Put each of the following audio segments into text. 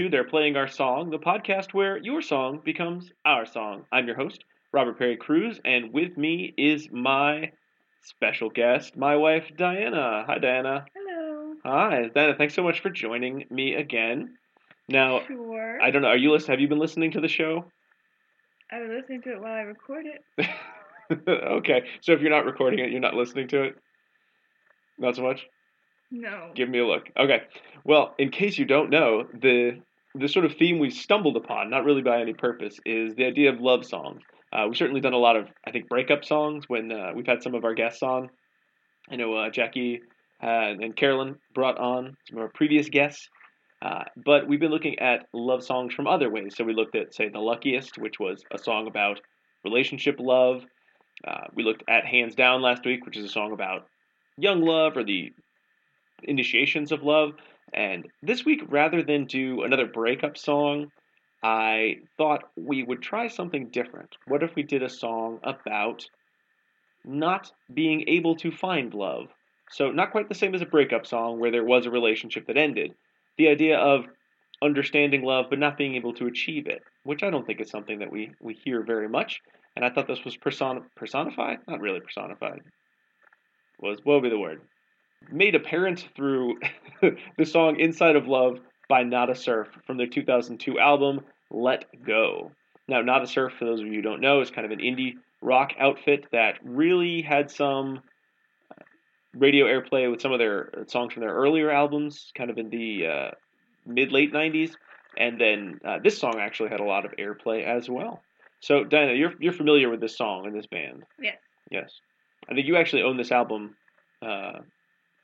to They're Playing Our Song, the podcast where your song becomes our song. I'm your host, Robert Perry Cruz, and with me is my special guest, my wife, Diana. Hi, Diana. Hello. Hi, Diana. Thanks so much for joining me again. Now, Sure. I don't know. Are you listen? Have you been listening to the show? I was listening to it while I record it. okay, so if you're not recording it, you're not listening to it. Not so much. No. Give me a look. Okay. Well, in case you don't know, the the sort of theme we stumbled upon, not really by any purpose, is the idea of love songs. Uh, we've certainly done a lot of, I think, breakup songs when uh, we've had some of our guests on. I know uh, Jackie uh, and Carolyn brought on some of our previous guests. Uh, but we've been looking at love songs from other ways. So we looked at, say, The Luckiest, which was a song about relationship love. Uh, we looked at Hands Down last week, which is a song about young love or the initiations of love. And this week, rather than do another breakup song, I thought we would try something different. What if we did a song about not being able to find love? So, not quite the same as a breakup song where there was a relationship that ended. The idea of understanding love but not being able to achieve it, which I don't think is something that we, we hear very much. And I thought this was person- personified? Not really personified. Was, what would be the word? Made apparent through the song Inside of Love by Nada Surf from their 2002 album Let Go. Now, Nada Surf, for those of you who don't know, is kind of an indie rock outfit that really had some uh, radio airplay with some of their songs from their earlier albums, kind of in the uh, mid late 90s. And then uh, this song actually had a lot of airplay as well. So, Diana, you're, you're familiar with this song and this band? Yes. Yes. I think you actually own this album, uh,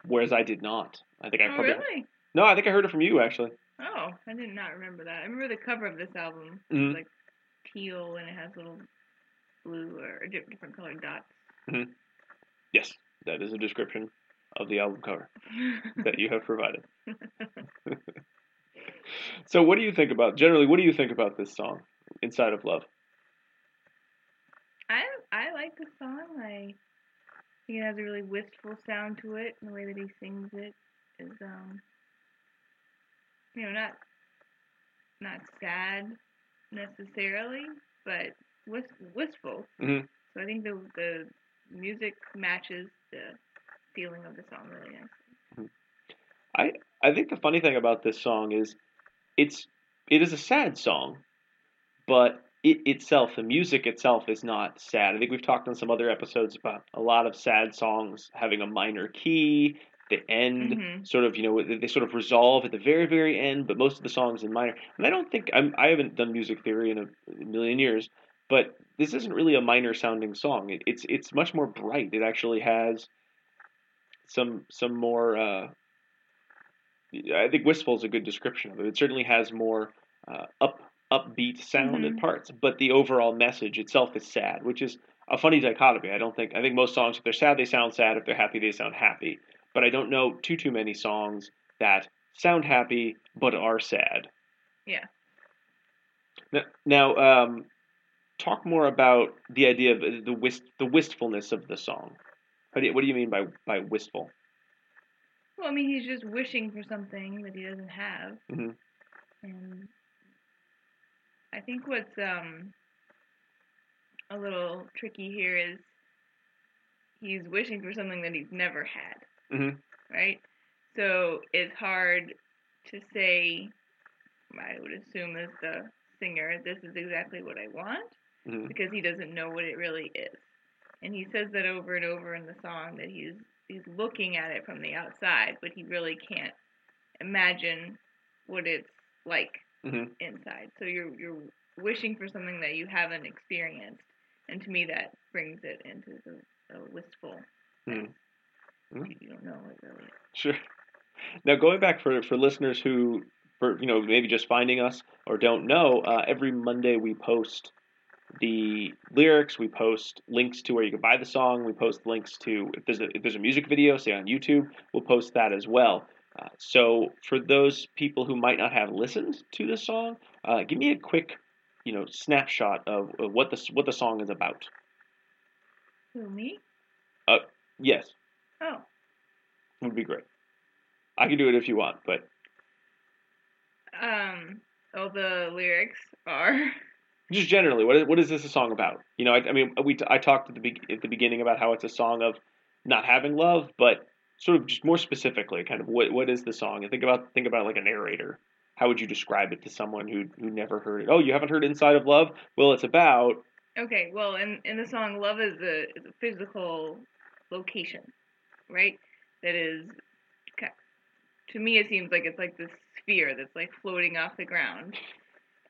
whereas I did not. I think I Oh, probably. really? No, I think I heard it from you actually. Oh, I did not remember that. I remember the cover of this album. Mhm. It's like teal and it has little blue or different colored dots. Yes, that is a description of the album cover that you have provided. so, what do you think about generally? What do you think about this song, "Inside of Love"? I I like the song. I it has a really wistful sound to it, and the way that he sings it is um you know not not sad necessarily, but wist- wistful. Mhm. So I think the the music matches the feeling of the song really nice. I I think the funny thing about this song is it's it is a sad song, but it itself, the music itself, is not sad. I think we've talked on some other episodes about a lot of sad songs having a minor key. The end Mhm. sort of you know they sort of resolve at the very very end, but most of the songs in minor. And I don't think I'm I haven't done music theory in a million years, but this isn't really a minor sounding song. It, it's it's much more bright. It actually has some some more. Uh, I think wistful is a good description of it. It certainly has more uh, up upbeat sound at Mhm. parts, but the overall message itself is sad, which is a funny dichotomy. I don't think I think most songs if they're sad they sound sad, if they're happy they sound happy. But I don't know too too many songs that sound happy but are sad. Yeah. Now, now um, talk more about the idea of the wist the wistfulness of the song. What do you, what do you mean by by wistful? Well, I mean, he's just wishing for something that he doesn't have, Mhm. and I think what's um a little tricky here is he's wishing for something that he's never had, Mhm. right? So it's hard to say. I would assume as the singer, this is exactly what I want Mhm. because he doesn't know what it really is. And he says that over and over in the song that he's he's looking at it from the outside, but he really can't imagine what it's like Mhm. inside. So you're you're wishing for something that you haven't experienced, and to me that brings it into the, the wistful. Hmm. You, you don't know it really is. Sure. Now, going back for for listeners who, for you know, maybe just finding us or don't know, uh, every Monday we post the lyrics. We post links to where you can buy the song. We post links to if there's a, if there's a music video, say on YouTube, we'll post that as well. Uh, so for those people who might not have listened to the song, uh, give me a quick, you know, snapshot of, of what the what the song is about. Who me? Uh, Yes, Oh, would be great. I can do it if you want, but um, all the lyrics are. just generally, what is, what is this a song about? You know, I, I mean, we I talked at the be- at the beginning about how it's a song of not having love, but sort of just more specifically, kind of what what is the song? And think about think about like a narrator. How would you describe it to someone who who never heard it? Oh, you haven't heard Inside of Love? Well, it's about Okay, well, in in the song, love is a is a physical location, right? That is, to me, it seems like it's like this sphere that's like floating off the ground,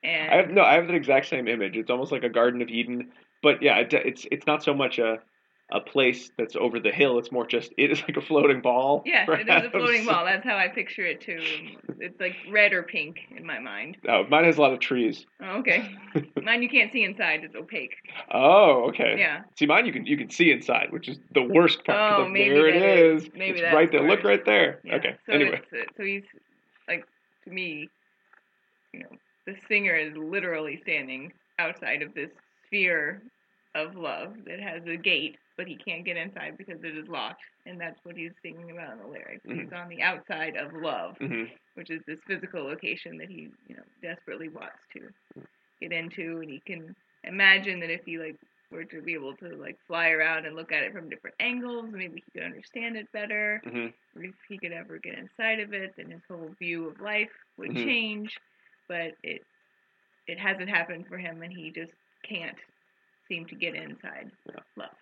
and I have no, I have the exact same image. It's almost like a Garden of Eden, but yeah, it, it's it's not so much a a place that's over the hill. It's more just it is like a floating ball. yeah, it is a floating ball. That's how I picture it too. It's like red or pink in my mind. Oh, mine has a lot of trees. Oh, okay, mine you can't see inside; it's opaque. Oh, okay. Yeah. See, mine you can you can see inside, which is the worst part. Oh, like, maybe there it is- is. maybe it's that's right there. Look right there. Yeah. Okay. So anyway, it's, uh, so he's like to me, you know, the singer is literally standing outside of this sphere of love that has a gate, but he can't get inside because it is locked, and that's what he's singing about in the lyrics. Mhm. He's on the outside of love, hmm which is this physical location that he, you know, desperately wants to get into, and he can imagine that if he like were to be able to like fly around and look at it from different angles, maybe he could understand it better hmm or if he could ever get inside of it, then his whole view of life would Mhm. change. But it it hasn't happened for him, and he just can't seem to get inside Yeah. love.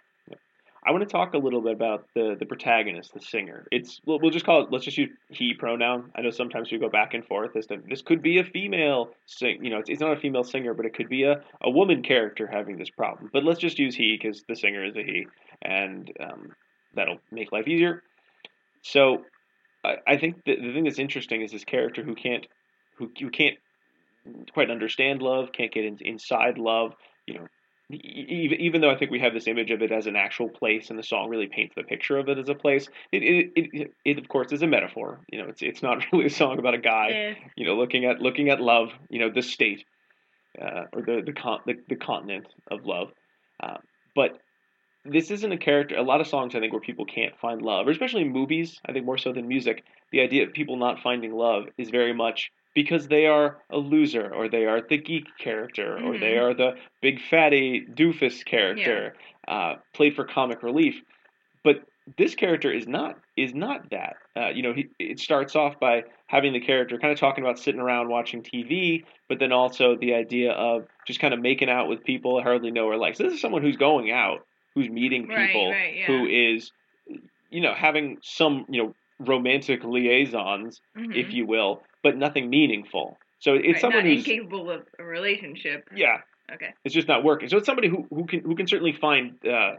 I want to talk a little bit about the the protagonist, the singer. It's we'll, we'll just call it. Let's just use he pronoun. I know sometimes we go back and forth as to this could be a female sing. You know, it's, it's not a female singer, but it could be a, a woman character having this problem. But let's just use he because the singer is a he, and um, that'll make life easier. So I, I think the, the thing that's interesting is this character who can't who, who can't quite understand love, can't get in, inside love. You know, even even though I think we have this image of it as an actual place, and the song really paints the picture of it as a place, it it, it, it of course is a metaphor. You know, it's it's not really a song about a guy. If You know, looking at looking at love. You know, the state uh, or the the, con- the the continent of love. Uh, but this isn't a character. A lot of songs I think where people can't find love, or especially in movies. I think more so than music. The idea of people not finding love is very much because they are a loser, or they are the geek character, or they Mhm. are the big fatty doofus character, uh, played for comic relief. But this character is not is not that. Uh, you know, he, it starts off by having the character kind of talking about sitting around watching TV, but then also the idea of just kind of making out with people I hardly know or like. So this is someone who's going out, who's meeting people, right, yeah. who is, you know, having some you know romantic liaisons, mhm. if you will, but nothing meaningful. So it's Right, someone not who's incapable of a relationship. yeah, Okay. it's just not working. So it's somebody who, who can who can certainly find uh,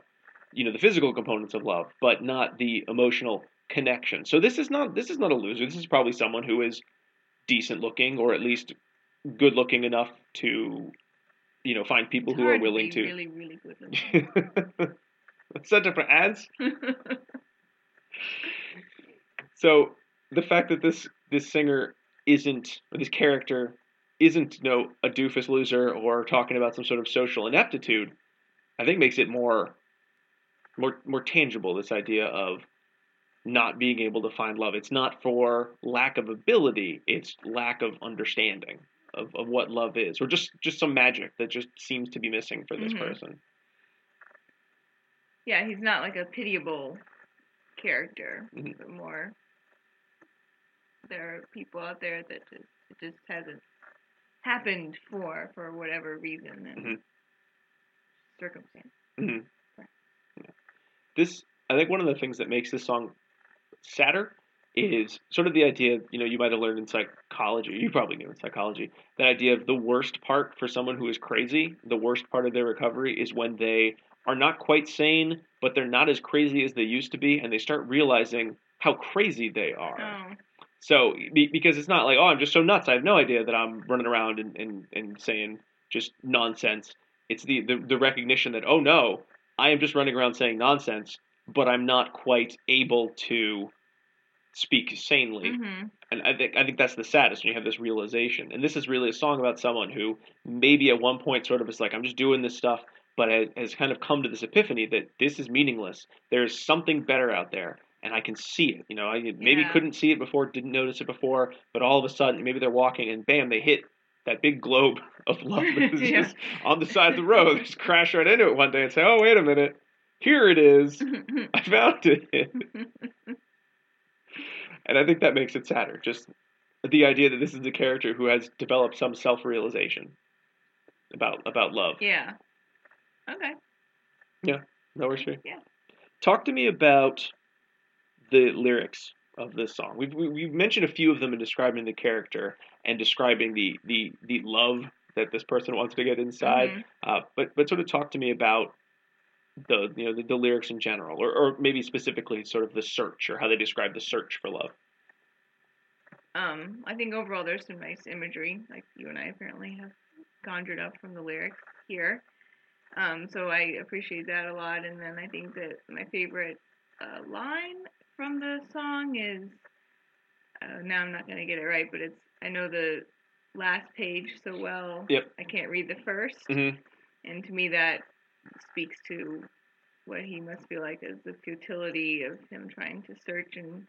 you know the physical components of love, but not the emotional connection. So this is not this is not a loser. This is probably someone who is decent looking or at least good looking enough to you know find people It's who are willing be to. really, really good looking. Center for ads. So the fact that this this singer isn't or this character isn't you know, a doofus loser or talking about some sort of social ineptitude, I think makes it more more more tangible. This idea of not being able to find love. It's not for lack of ability. It's lack of understanding of, of what love is, or just just some magic that just seems to be missing for this Mhm. person. yeah, he's not like a pitiable character, Mhm. but more. There are people out there that just it just hasn't happened for for whatever reason and Mhm. circumstance. hmm This, I think, one of the things that makes this song sadder is sort of the idea. You know, you might have learned in psychology. You probably knew in psychology that idea of the worst part for someone who is crazy. The worst part of their recovery is when they are not quite sane, but they're not as crazy as they used to be, and they start realizing how crazy they are. Oh, So because it's not like, oh, I'm just so nuts. I have no idea that I'm running around and, and, and saying just nonsense. It's the, the the recognition that oh no, I am just running around saying nonsense, but I'm not quite able to speak sanely. hmm And I think I think that's the saddest when you have this realization. And this is really a song about someone who maybe at one point sort of is like, I'm just doing this stuff, but has, has kind of come to this epiphany that this is meaningless. There's something better out there, and I can see it. You know, I maybe Yeah. couldn't see it before, didn't notice it before, but all of a sudden, maybe they're walking and bam, they hit that big globe of love Yeah. just on the side of the road. They just crash right into it one day and say, Oh, wait a minute, here it is. I found it. And I think that makes it sadder. Just the idea that this is a character who has developed some self realization about about love. yeah. Okay. Yeah. That works for you? Yeah. Talk to me about the lyrics of this song. We've we- we've mentioned a few of them in describing the character and describing the the the love that this person wants to get inside. Mhm. Uh, but but sort of talk to me about the you know the, the lyrics in general, or or maybe specifically sort of the search or how they describe the search for love. Um, I think overall there's some nice imagery, like you and I apparently have conjured up from the lyrics here. Um, so I appreciate that a lot. And then I think that my favorite uh, line from the song is uh, now I'm not gonna get it right, but it's I know the last page so well. Yep. I can't read the 1st Mhm. and to me that speaks to what he must feel like is the futility of him trying to search and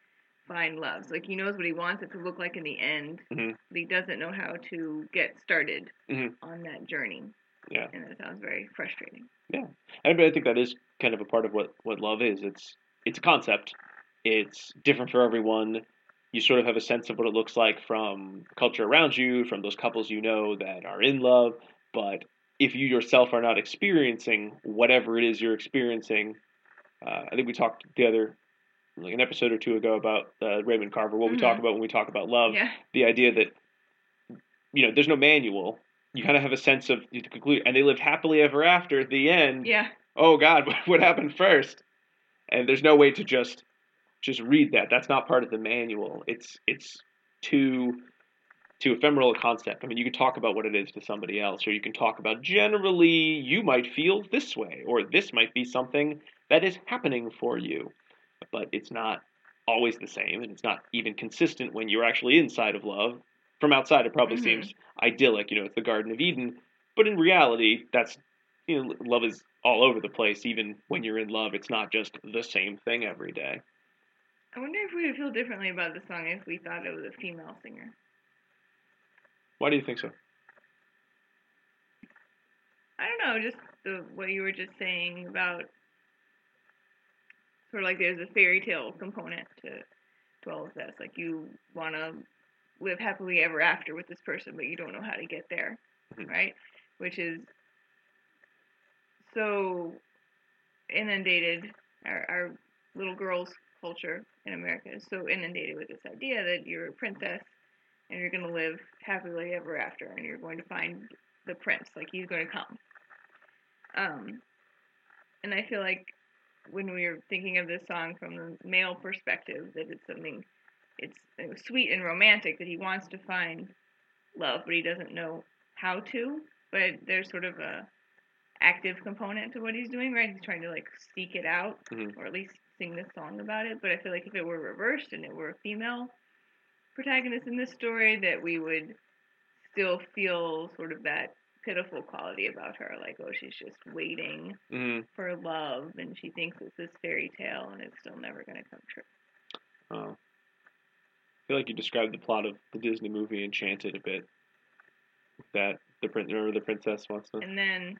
find love. So, like he knows what he wants it to look like in the end, Mhm. but he doesn't know how to get started Mhm. on that journey. Yeah. And that sounds very frustrating. Yeah. And I think that is kind of a part of what, what love is. It's it's a concept. It's different for everyone. You sort of have a sense of what it looks like from culture around you, from those couples you know that are in love. But if you yourself are not experiencing whatever it is you're experiencing, uh, I think we talked the other like an episode or two ago about uh, Raymond Carver. What we talk Mhm. about when we talk about love, yeah. the idea that you know there's no manual. You kind of have a sense of you conclude, and they lived happily ever after at the end Yeah. oh god what happened first and there's no way to just just read that that's not part of the manual it's it's too too ephemeral a concept i mean you can talk about what it is to somebody else or you can talk about generally you might feel this way or this might be something that is happening for you but it's not always the same and it's not even consistent when you're actually inside of love from outside it probably Mhm. seems idyllic you know it's the garden of eden but in reality that's you know, love is all over the place. Even when you're in love, it's not just the same thing every day. I wonder if we would feel differently about the song if we thought it was a female singer. Why do you think so? I don't know, just the what you were just saying about sort of like there's a fairy tale component to to all of this. Like you want to live happily ever after with this person, but you don't know how to get there, Mhm. right? Which is so inundated. Our, our little girls' culture in America is so inundated with this idea that you're a princess and you're going to live happily ever after, and you're going to find the prince, like he's going to come. Um, and I feel like when we were thinking of this song from the male perspective, that it's something, it's sweet and romantic that he wants to find love, but he doesn't know how to. But there's sort of a active component to what he's doing, right? He's trying to like seek it out, Mhm. or at least sing this song about it. But I feel like if it were reversed and it were a female protagonist in this story, that we would still feel sort of that pitiful quality about her, like oh she's just waiting Mm-hmm. for love, and she thinks it's this fairy tale, and it's still never going to come true. Oh. I feel like you described the plot of the Disney movie Enchanted a bit. That the prin- remember the princess wants to. And then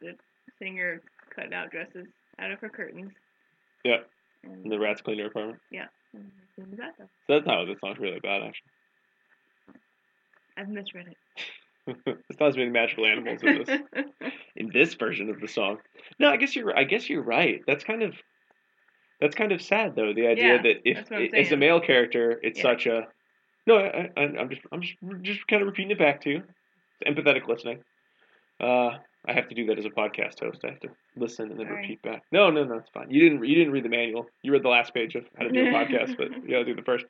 the singer cut out dresses out of her curtains. Yeah. And, the rats clean her apartment. and cleaned the bathtub. So that's this song's really about, actually. I've misread it. it's not as many magical animals in this in this version of the song. No, I guess you're I guess you're right. That's kind of that's kind of sad though. The idea Yeah, that if that's as a male character, it's Yeah. such a no. I, I, I'm just I'm just just kind of repeating it back to you. It's empathetic listening. Uh, I have to do that as a podcast host. I have to listen and then Sorry. repeat back. No, no, no, it's fine. You didn't you didn't read the manual. You read the last page of how to do a podcast, but you got to do the first.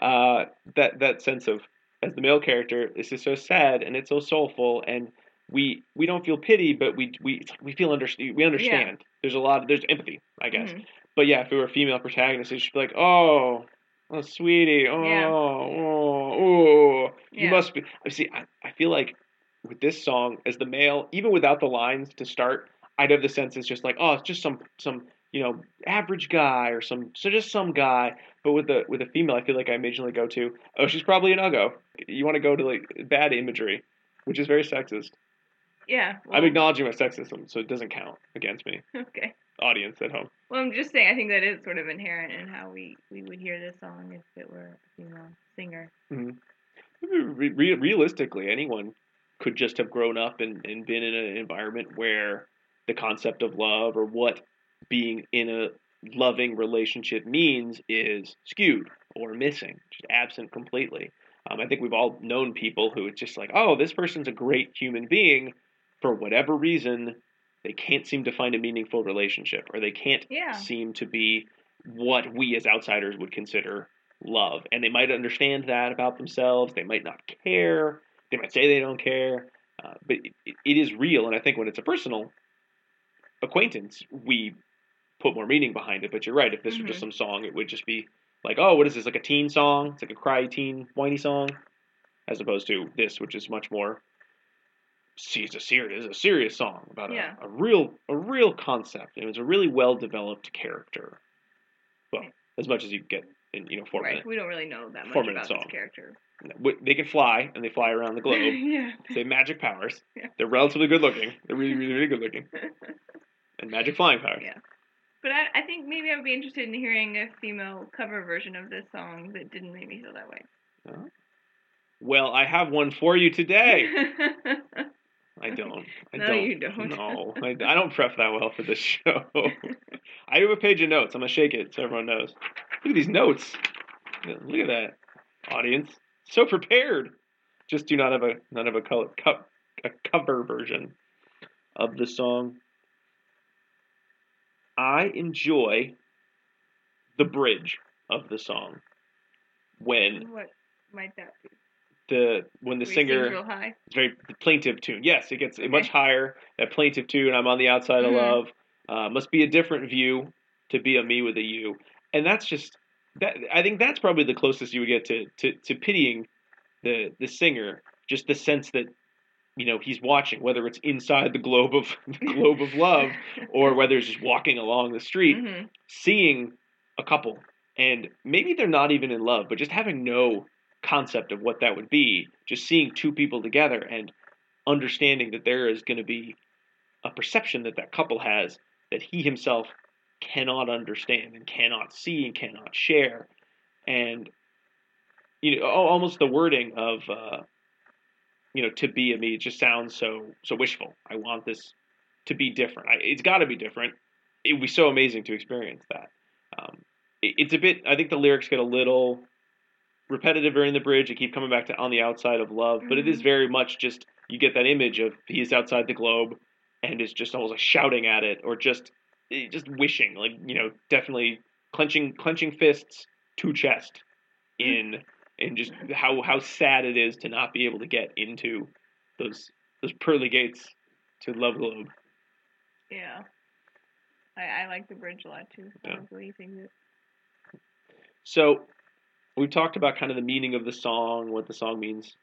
Uh, that that sense of as the male character, this is so sad and it's so soulful, and we we don't feel pity, but we we we feel under we understand. There's a lot of there's empathy, I guess. Mhm. But yeah, if it were a female protagonist, it should be like, oh, oh, sweetie, oh, Yeah. oh, oh, you Yeah. must be. I see. I, I feel like with this song, as the male, even without the lines to start, I'd have the sense it's just like, oh, it's just some some you know average guy or some so just some guy. But with the with a female, I feel like I immediately go to, oh, she's probably an uggo. You want to go to like bad imagery, which is very sexist. Yeah. I'm acknowledging my sexism, so it doesn't count against me, Okay. audience at home. Well, I'm just saying. I think that is sort of inherent in how we we would hear this song if it were a female singer. Mm-hmm. Re- re- realistically, anyone could just have grown up and, and been in an environment where the concept of love or what being in a loving relationship means is skewed or missing, just absent completely. Um, I think we've all known people who it's just like, oh, this person's a great human being. For whatever reason, they can't seem to find a meaningful relationship or they can't Yeah. seem to be what we as outsiders would consider love. And they might understand that about themselves. They might not care. They might say they don't care. Uh, but it, it is real. And I think when it's a personal acquaintance, we put more meaning behind it. But you're right. If this were just Mhm. some song, it would just be like, oh, what is this? Like a teen song? It's like a cry teen whiny song, as opposed to this, which is much more. See, it's a serious, it's a serious song about a, Yeah. a real, a real concept. It was a really well developed character. Well, as much as you get in, you know, four right. minutes. We don't really know that much about song. this character. They can fly and they fly around the globe. yeah. they have magic powers. Yeah. They're relatively good looking. They're really, really, really good looking, and magic flying powers. Yeah. But I, I think maybe I would be interested in hearing a female cover version of this song that didn't make me feel that way. Oh. Well, I have one for you today. I don't. I No, don't. you don't. No, I, I don't prep that well for this show. I have a page of notes. I'm gonna shake it so everyone knows. Look at these notes. Look at that, audience. So prepared. Just do not have a not have a color, co- a cover version of the song. I enjoy the bridge of the song when what might that be? the when the sings singer real high. very plaintive tune. Yes, it gets Okay. much higher. That plaintive tune. I'm on the outside Mhm. of love. Uh, must be a different view to be a me with a you, and that's just that. I think that's probably the closest you would get to to, to pitying the the singer. Just the sense that you know he's watching, whether it's inside the globe of the globe of love, or whether it's just walking along the street, Mhm. seeing a couple, and maybe they're not even in love, but just having no concept of what that would be, just seeing two people together and understanding that there is going to be a perception that that couple has that he himself cannot understand and cannot see and cannot share, and you know almost the wording of uh, you know to be a me just sounds so so wishful. I want this to be different. I, it's got to be different. It would be so amazing to experience that. Um, it, it's a bit. I think the lyrics get a little repetitive during the bridge. They keep coming back to on the outside of love, but it is Mhm. very much just you get that image of he is outside the globe and is just almost like shouting at it or just Eh, just wishing, like you know, definitely clenching clenching fists to chest mm-hmm. in and just how how sad it is to not be able to get into those those pearly gates to love globe. Yeah. I, I like the bridge a lot too. I Yeah. like the way he sings it. So we've talked about kind of the meaning of the song, what the song means,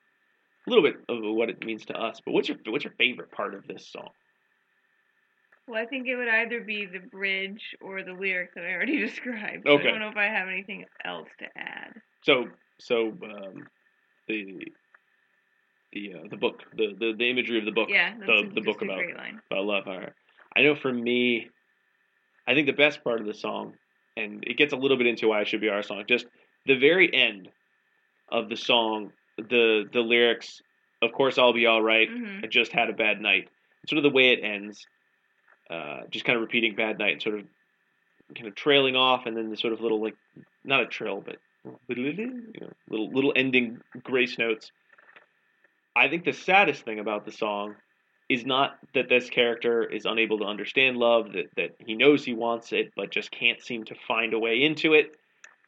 a little bit of what it means to us. But what's your what's your favorite part of this song? Well, I think it would either be the bridge or the lyrics that I already described. Okay. I don't know if I have anything else to add. So so um, the the uh, the book, the, the the imagery of the book, Yeah, that's the the book about about love. Right. I know for me, I think the best part of the song, and it gets a little bit into why it should be our song. Just the very end of the song, the the lyrics. Of course, I'll be all right. Mhm. I just had a bad night. Sort of the way it ends, uh, just kind of repeating bad night, and sort of kind of trailing off, and then the sort of little like not a trill, but little little ending grace notes. I think the saddest thing about the song is not that this character is unable to understand love, that that he knows he wants it, but just can't seem to find a way into it.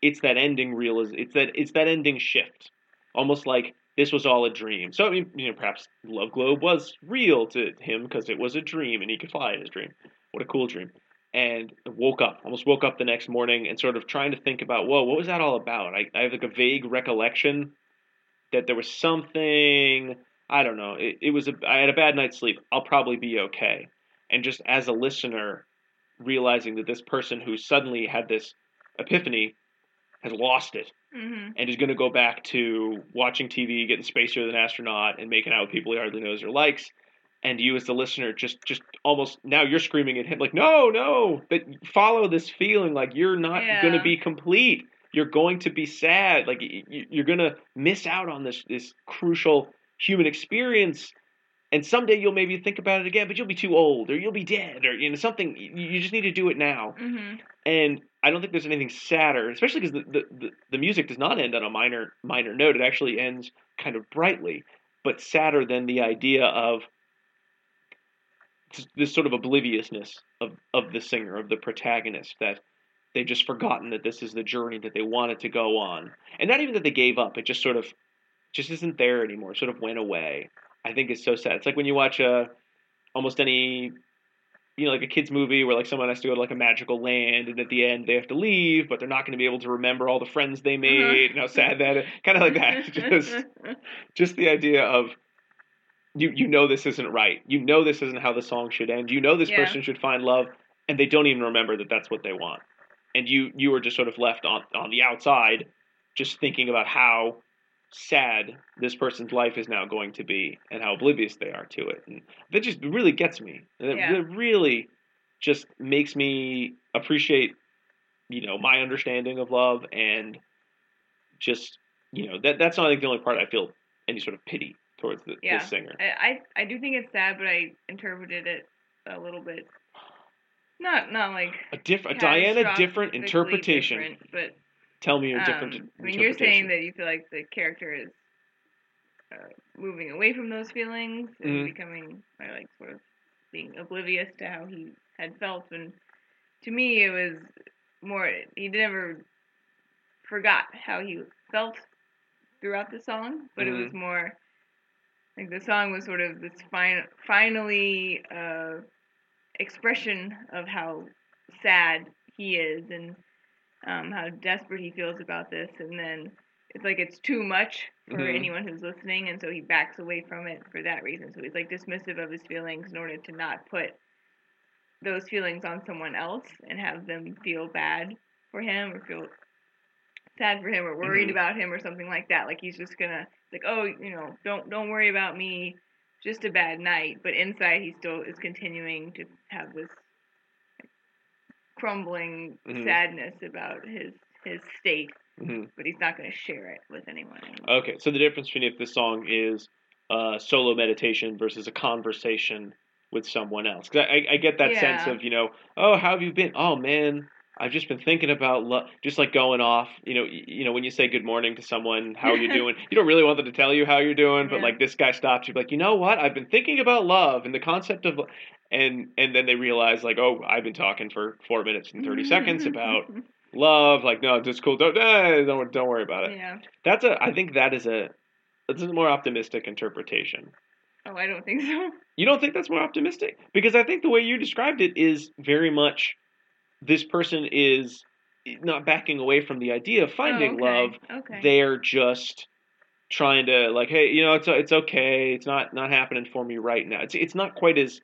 It's that ending real it's that it's that ending shift. Almost like this was all a dream. So I mean, you know, perhaps Love Globe was real to him because it was a dream and he could fly in his dream. What a cool dream! And woke up, almost woke up the next morning and sort of trying to think about, whoa, what was that all about? I, I have like a vague recollection that there was something. I don't know. It, it was a. I had a bad night's sleep. I'll probably be okay. And just as a listener, realizing that this person who suddenly had this epiphany has lost it hmm and is going to go back to watching TV, getting spacier than an astronaut, and making out with people he hardly knows or likes. And you, as the listener, just just almost now you're screaming at him like, no, no, but follow this feeling like you're not going to be complete. You're going to be sad. Like you're going to miss out on this this crucial human experience. And someday you'll maybe think about it again, but you'll be too old, or you'll be dead, or you know something. You just need to do it now. hmm And I don't think there's anything sadder, especially because the, the, the, the music does not end on a minor minor note. It actually ends kind of brightly, but sadder than the idea of this- this sort of obliviousness of, of the singer, of the protagonist, that they've just forgotten that this is the journey that they wanted to go on. And not even that they gave up, it just sort of just isn't there anymore. It sort of went away. I think it's so sad. It's like when you watch uh, almost any you know, like a kids movie where like someone has to go to like a magical land, and at the end they have to leave, but they're not going to be able to remember all the friends they made and how sad that is. Kind of like that. Just, just the idea of you, you know, this isn't right. You know, this isn't how the song should end. You know, this Yeah. person should find love, and they don't even remember that that's what they want. And you, you are just sort of left on on the outside, just thinking about how sad this person's life is now going to be and how oblivious they are to it. And that just really gets me. And it, Yeah. it really just makes me appreciate, you know, my understanding of love and just, you know, that that's not like the only part I feel any sort of pity towards the, Yeah. this singer. I, I I do think it's sad, but I interpreted it a little bit. Not not like A different, Diana, different interpretation. different, but Tell me your different. Um, I mean, you're saying that you feel like the character is uh, moving away from those feelings and Mhm. becoming, or like, sort of being oblivious to how he had felt. And to me, it was more he never forgot how he felt throughout the song, but it Mhm. was more like the song was sort of this final, finally uh, expression of how sad he is and um, how desperate he feels about this, and then it's like it's too much for Mhm. anyone who's listening, and so he backs away from it for that reason. So he's like dismissive of his feelings in order to not put those feelings on someone else and have them feel bad for him or feel sad for him or worried Mhm. about him or something like that. Like he's just gonna like, oh, you know, don't don't worry about me, just a bad night. But inside, he still is continuing to have this crumbling Mhm. sadness about his his state, Mhm. but he's not going to share it with anyone. Okay, so the difference between if this song is uh, solo meditation versus a conversation with someone else, because I, I get that sense of you know, oh, how have you been? Oh man, I've just been thinking about love, just like going off. You know, you know when you say good morning to someone, how are you doing? you don't really want them to tell you how you're doing, but Yeah. like this guy stops you, like you know what? I've been thinking about love and the concept of, and and then they realize like, oh, I've been talking for four minutes and thirty seconds about love. Like no, just cool. Don't eh, don't don't worry about it. yeah. That's a. I think that is a. This is a more optimistic interpretation. Oh, I don't think so. You don't think that's more optimistic? Because I think the way you described it is very much. This person is not backing away from the idea of finding oh, okay. love. Okay. They're just trying to like, hey, you know, it's it's okay. It's not not happening for me right now. It's it's not quite as,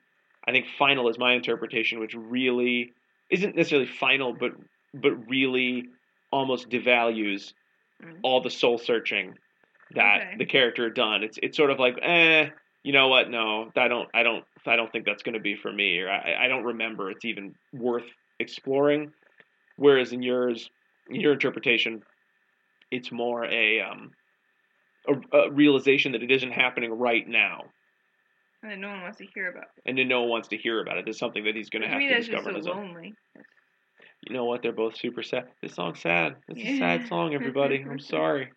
I think, final as my interpretation, which really isn't necessarily final, but but really almost devalues Mm. all the soul searching that Okay. the character had done. It's it's sort of like, eh, you know what? No, I don't, I don't, I don't think that's going to be for me, or I, I don't remember it's even worth exploring. Whereas in yours, in your interpretation, it's more a um, a, a realization that it isn't happening right now, And then no one wants to hear about. It. and then no one wants to hear about it. It's something that he's going to have to that's just discover so on his own. lonely. You know what? They're both super sad. This song's sad. It's a sad song, everybody. I'm sorry.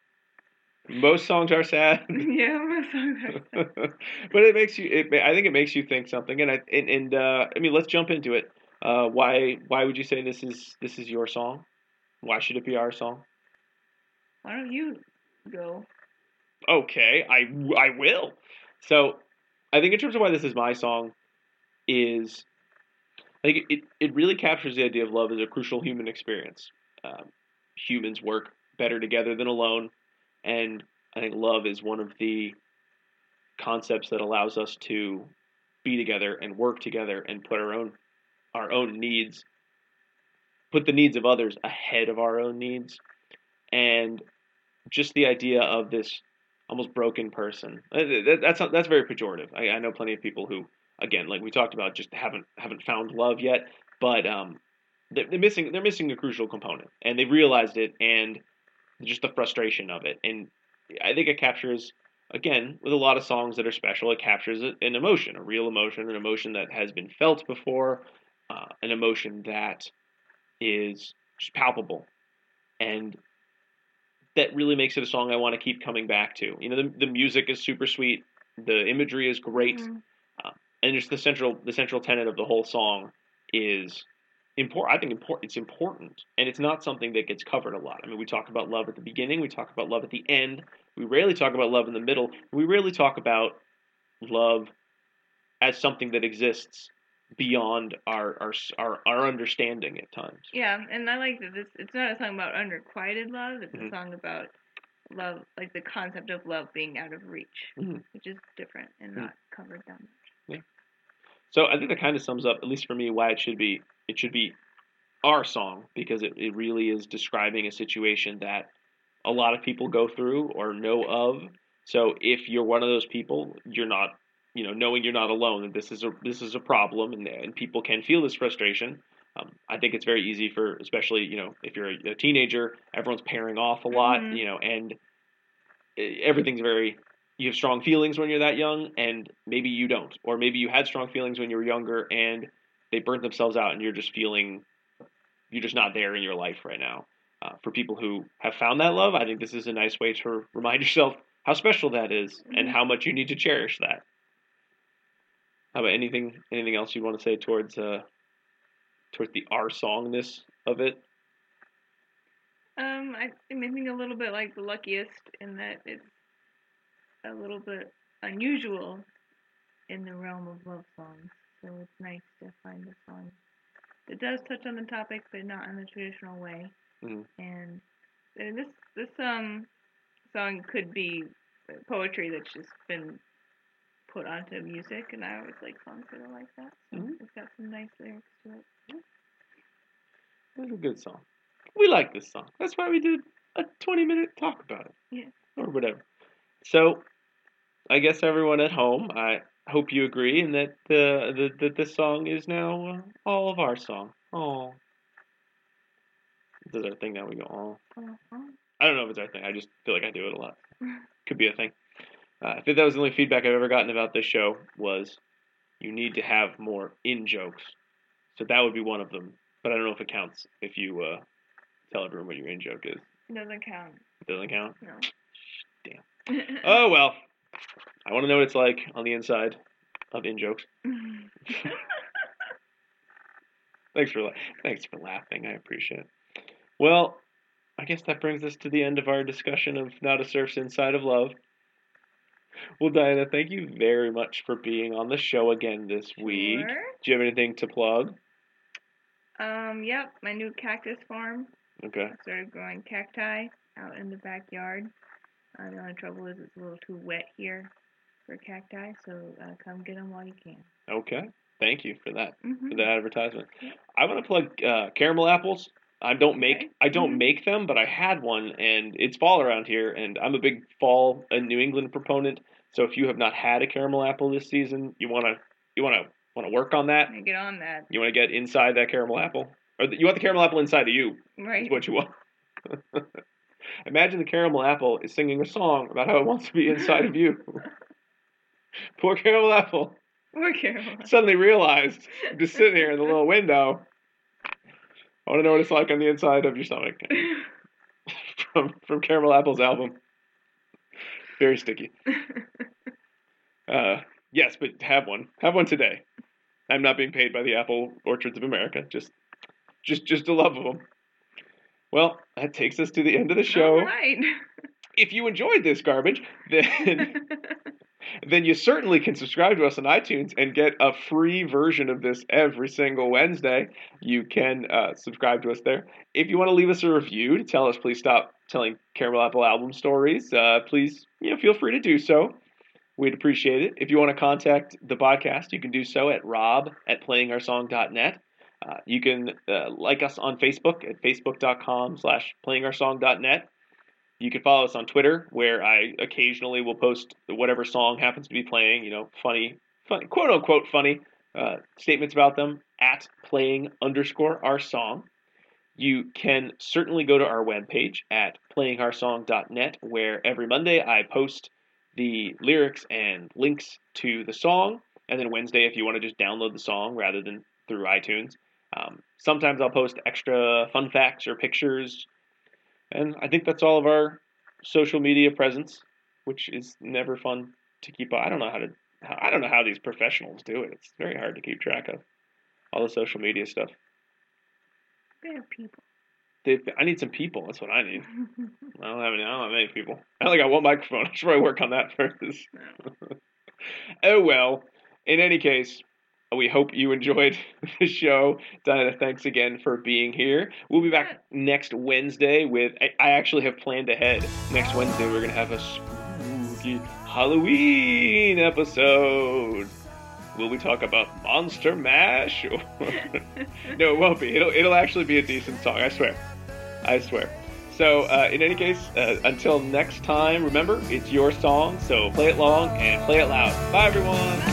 Most songs are sad. yeah, my songs are but it makes you. It, I think it makes you think something, and I and, and uh, I mean, let's jump into it. Uh, why why would you say this is this is your song? Why should it be our song? Why don't you go? okay, I I will. So I think in terms of why this is my song is I think it, it really captures the idea of love as a crucial human experience. Um, humans work better together than alone, and I think love is one of the concepts that allows us to be together and work together and put our own our own needs put the needs of others ahead of our own needs. And just the idea of this almost broken person uh, that's that's very pejorative. I, I know plenty of people who again like we talked about just haven't haven't found love yet but um they're, they're missing they're missing a crucial component and they've realized it and just the frustration of it. And i think it captures again, with a lot of songs that are special, it captures an emotion, a real emotion, an emotion that has been felt before, uh, an emotion that is just palpable. And that really makes it a song I want to keep coming back to. You know, the, the music is super sweet, the imagery is great, mm-hmm. uh, and just the central the central tenet of the whole song is important. I think important. It's important, and it's not something that gets covered a lot. I mean, we talk about love at the beginning, we talk about love at the end. We rarely talk about love in the middle. We rarely talk about love as something that exists beyond our our our, our understanding at times. Yeah, and I like that this. It's not a song about unrequited love. It's mm-hmm. a song about love, like the concept of love being out of reach, mm-hmm. which is different and mm-hmm. not covered that much. Yeah. So I think that kind of sums up, at least for me, why it should be it should be our song because it, it really is describing a situation that a lot of people go through or know of. So if you're one of those people, you're not, you know, knowing you're not alone, that this is a this is a problem, and and people can feel this frustration. Um, I think it's very easy for, especially you know, if you're a, a teenager, everyone's pairing off a lot, mm-hmm. you know, and everything's very. You have strong feelings when you're that young, and maybe you don't, or maybe you had strong feelings when you were younger, and they burnt themselves out, and you're just feeling, you're just not there in your life right now uh, for people who have found that love, I think this is a nice way to remind yourself how special that is mm-hmm. and how much you need to cherish that. How about anything anything else you want to say towards uh towards the R songness of it? Um, I, I'm thinking a little bit like the luckiest in that it's a little bit unusual in the realm of love songs. So it's nice to find a song that does touch on the topic, but not in the traditional way. Mm-hmm. And, and this this um song could be poetry that's just been put onto music, and I always like songs that are like that. So mm-hmm. it's got some nice lyrics to it. It's a good song. We like this song. That's why we did a 20 minute talk about it. Yeah. Or whatever. So, I guess everyone at home, I hope you agree, and that uh, the, that this song is now uh, all of our song. Oh does our thing now. We go, oh. Uh-huh. I don't know if it's our thing. I just feel like I do it a lot. Could be a thing. Uh, I think that was the only feedback I've ever gotten about this show was you need to have more in jokes. So that would be one of them. But I don't know if it counts if you uh, tell everyone what your in joke is. It doesn't count. It doesn't count? No. Damn. oh well. I want to know what it's like on the inside of in jokes. thanks for thanks for laughing. I appreciate it. Well, I guess that brings us to the end of our discussion of Nada Surf's Inside of Love. Well, Diana, thank you very much for being on the show again this week. Sure. Do you have anything to plug? Um, yep, my new cactus farm. Okay. I started growing cacti out in the backyard. Uh, the only trouble is it's a little too wet here for cacti, so uh, come get them while you can. Okay. Thank you for that, mm-hmm. for that advertisement. Yep. I want to plug uh, caramel apples. I don't make okay. I don't mm-hmm. make them, but I had one, and it's fall around here, and I'm a big fall a New England proponent. So if you have not had a caramel apple this season, you wanna you wanna wanna work on that. Get on that. You wanna get inside that caramel apple, or the, you want the caramel apple inside of you. Right. Is what you want. Imagine the caramel apple is singing a song about how it wants to be inside of you. Poor caramel apple. Poor caramel. Suddenly realized, just sitting here in the little window, I want to know what it's like on the inside of your stomach. from from Caramel Apple's album. Very sticky. Uh, yes, but have one. Have one today. I'm not being paid by the Apple Orchards of America. Just, just, just a love of them. Well, that takes us to the end of the show. All right. if you enjoyed this garbage, then then you certainly can subscribe to us on iTunes and get a free version of this every single Wednesday. You can uh, subscribe to us there. If you want to leave us a review to tell us, please stop telling Caramel Apple album stories. Uh, please, you know, feel free to do so. We'd appreciate it. If you want to contact the podcast, you can do so at rob at playingoursong.net. Uh, you can uh, like us on Facebook at facebook.com slash playingoursong.net. You can follow us on Twitter, where I occasionally will post whatever song happens to be playing, you know, funny, funny quote unquote funny uh, statements about them at playing underscore our song. You can certainly go to our webpage at playingoursong.net, where every Monday I post the lyrics and links to the song. And then Wednesday, if you want to just download the song rather than through iTunes. Um, sometimes I'll post extra fun facts or pictures. And I think that's all of our social media presence, which is never fun to keep. Up. I don't know how to. I don't know how these professionals do it. It's very hard to keep track of all the social media stuff. They're people. They, I need some people. That's what I need. I don't have any. I don't have many people. I only got one microphone. I should probably work on that first. oh well. In any case, we hope you enjoyed the show. Diana, thanks again for being here. We'll be back next Wednesday with. I, I actually have planned ahead. Next Wednesday, we're gonna have a spooky Halloween episode. Will we talk about Monster Mash? no, it won't be. It'll it'll actually be a decent song. I swear. I swear. So, uh, in any case, uh, until next time, remember, it's your song, so play it long and play it loud. Bye, everyone.